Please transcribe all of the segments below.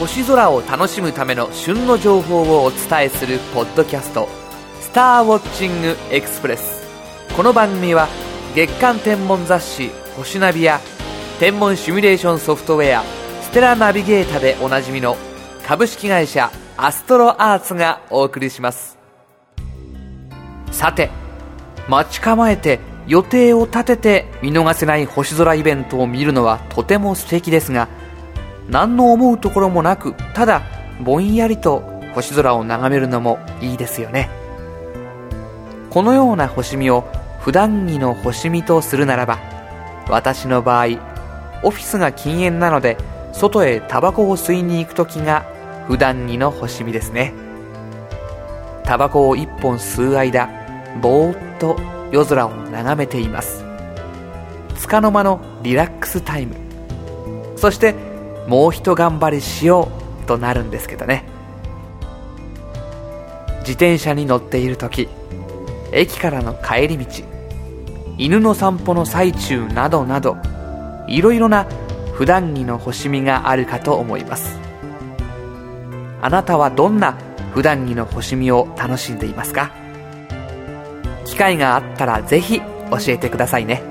星空を楽しむための旬の情報をお伝えするポッドキャスト「スターウォッチングエクスプレス」この番組は月間天文雑誌「星ナビ」や天文シミュレーションソフトウェア「ステラナビゲータ」でおなじみの株式会社アストロアーツがお送りします。さて待ち構えて予定を立てて見逃せない星空イベントを見るのはとても素敵ですが何の思うところもなくただぼんやりと星空を眺めるのもいいですよね。このような星見を普段着の星見とするならば私の場合オフィスが禁煙なので外へタバコを吸いに行く時が普段着の星見ですね。タバコを一本吸う間ぼーっと夜空を眺めています。束の間のリラックスタイム。そしてもう一頑張りしようとなるんですけどね。自転車に乗っている時駅からの帰り道犬の散歩の最中などなどいろいろな普段着の星見があるかと思います。あなたはどんな普段着の星見を楽しんでいますか？機会があったらぜひ教えてくださいね。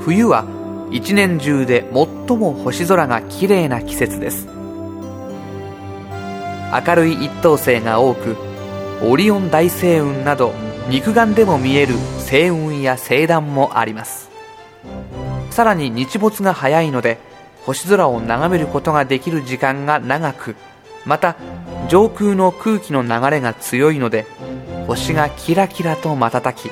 冬は一年中で最も星空が綺麗な季節です。明るい一等星が多くオリオン大星雲など肉眼でも見える星雲や星団もあります。さらに日没が早いので星空を眺めることができる時間が長くまた上空の空気の流れが強いので星がキラキラと瞬き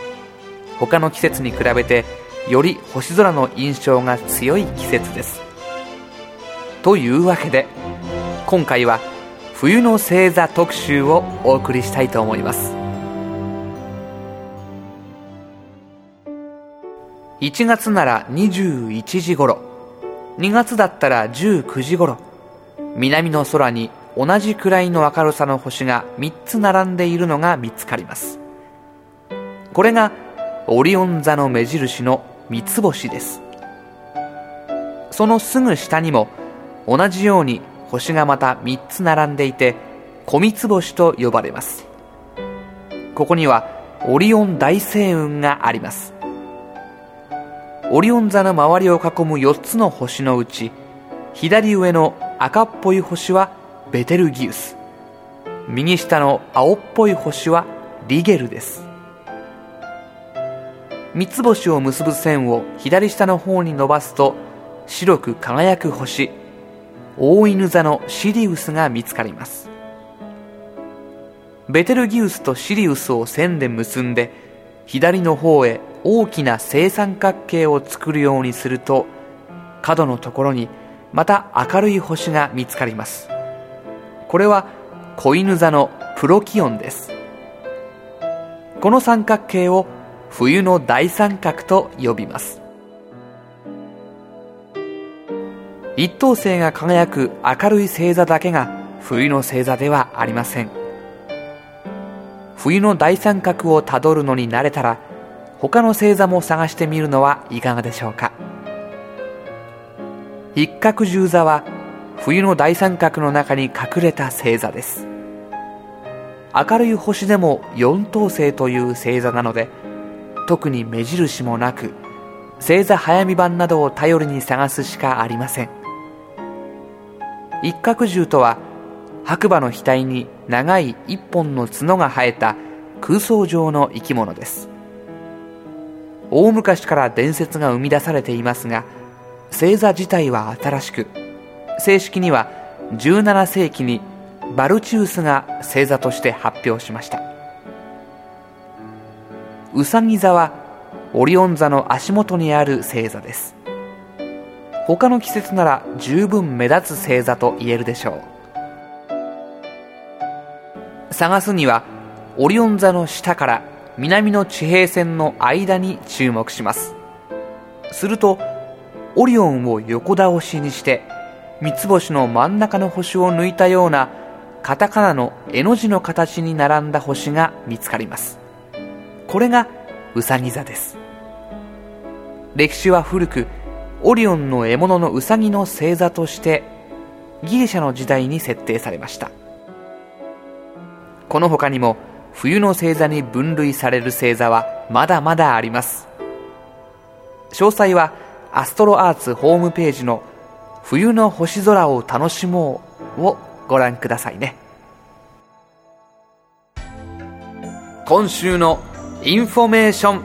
他の季節に比べてより星空の印象が強い季節です。というわけで今回は冬の星座特集をお送りしたいと思います。1月なら21時頃2月だったら19時頃南の空に同じくらいの明るさの星が3つ並んでいるのが見つかります。これがオリオン座の目印の三つ星です。そのすぐ下にも同じように星がまた3つ並んでいて小三つ星と呼ばれます。ここにはオリオン大星雲があります。オリオン座の周りを囲む4つの星のうち左上の赤っぽい星はベテルギウス右下の青っぽい星はリゲルです。三つ星を結ぶ線を左下の方に伸ばすと白く輝く星大犬座のシリウスが見つかります。ベテルギウスとシリウスを線で結んで左の方へ大きな正三角形を作るようにすると角のところにまた明るい星が見つかります。これは子犬座のプロキオンです。この三角形を冬の大三角と呼びます。一等星が輝く明るい星座だけが冬の星座ではありません。冬の大三角をたどるのに慣れたら他の星座も探してみるのはいかがでしょうか。一角十座は冬の大三角の中に隠れた星座です。明るい星でも四等星という星座なので特に目印もなく星座早見版などを頼りに探すしかありません。一角獣とは白馬の額に長い一本の角が生えた空想上の生き物です。大昔から伝説が生み出されていますが星座自体は新しく正式には17世紀にバルチウスが星座として発表しました。うさぎ座はオリオン座の足元にある星座です。他の季節なら十分目立つ星座と言えるでしょう。探すにはオリオン座の下から南の地平線の間に注目します。するとオリオンを横倒しにして三つ星の真ん中の星を抜いたようなカタカナの絵の字の形に並んだ星が見つかります。これがうさぎ座です。歴史は古くオリオンの獲物のウサギの星座としてギリシャの時代に設定されました。この他にも冬の星座に分類される星座はまだまだあります。詳細はアストロアーツホームページの冬の星空を楽しもうをご覧くださいね。今週のインフォメーション。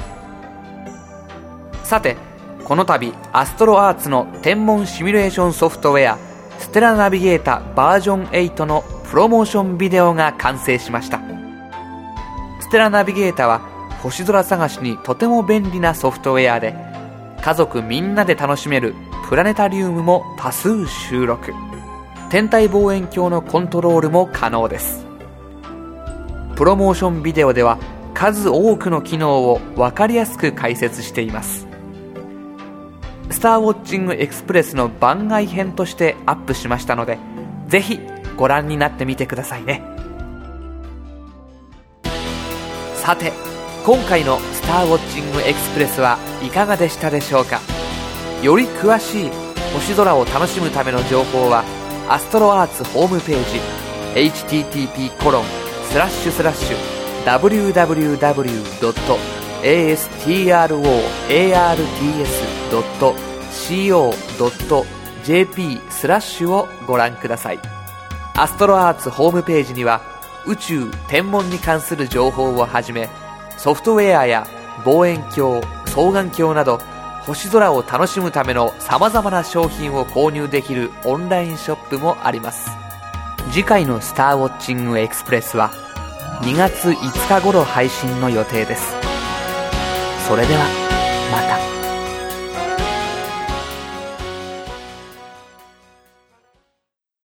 さてこの度アストロアーツの天文シミュレーションソフトウェアステラナビゲータバージョン8のプロモーションビデオが完成しました。ステラナビゲータは星空探しにとても便利なソフトウェアで家族みんなで楽しめるプラネタリウムも多数収録。天体望遠鏡のコントロールも可能です。プロモーションビデオでは数多くの機能を分かりやすく解説しています。スターウォッチングエクスプレスの番外編としてアップしましたのでぜひご覧になってみてくださいね。さて今回のスターウォッチングエクスプレスはいかがでしたでしょうか？より詳しい星空を楽しむための情報はアストロアーツホームページ http コロンスラッシュスラッシュ www.astroarts.co.jp スラッシュをご覧ください。アストロアーツホームページには宇宙天文に関する情報をはじめソフトウェアや望遠鏡双眼鏡など星空を楽しむための様々な商品を購入できるオンラインショップもあります。次回のスターウォッチングエクスプレスは2月5日頃配信の予定です。それでは。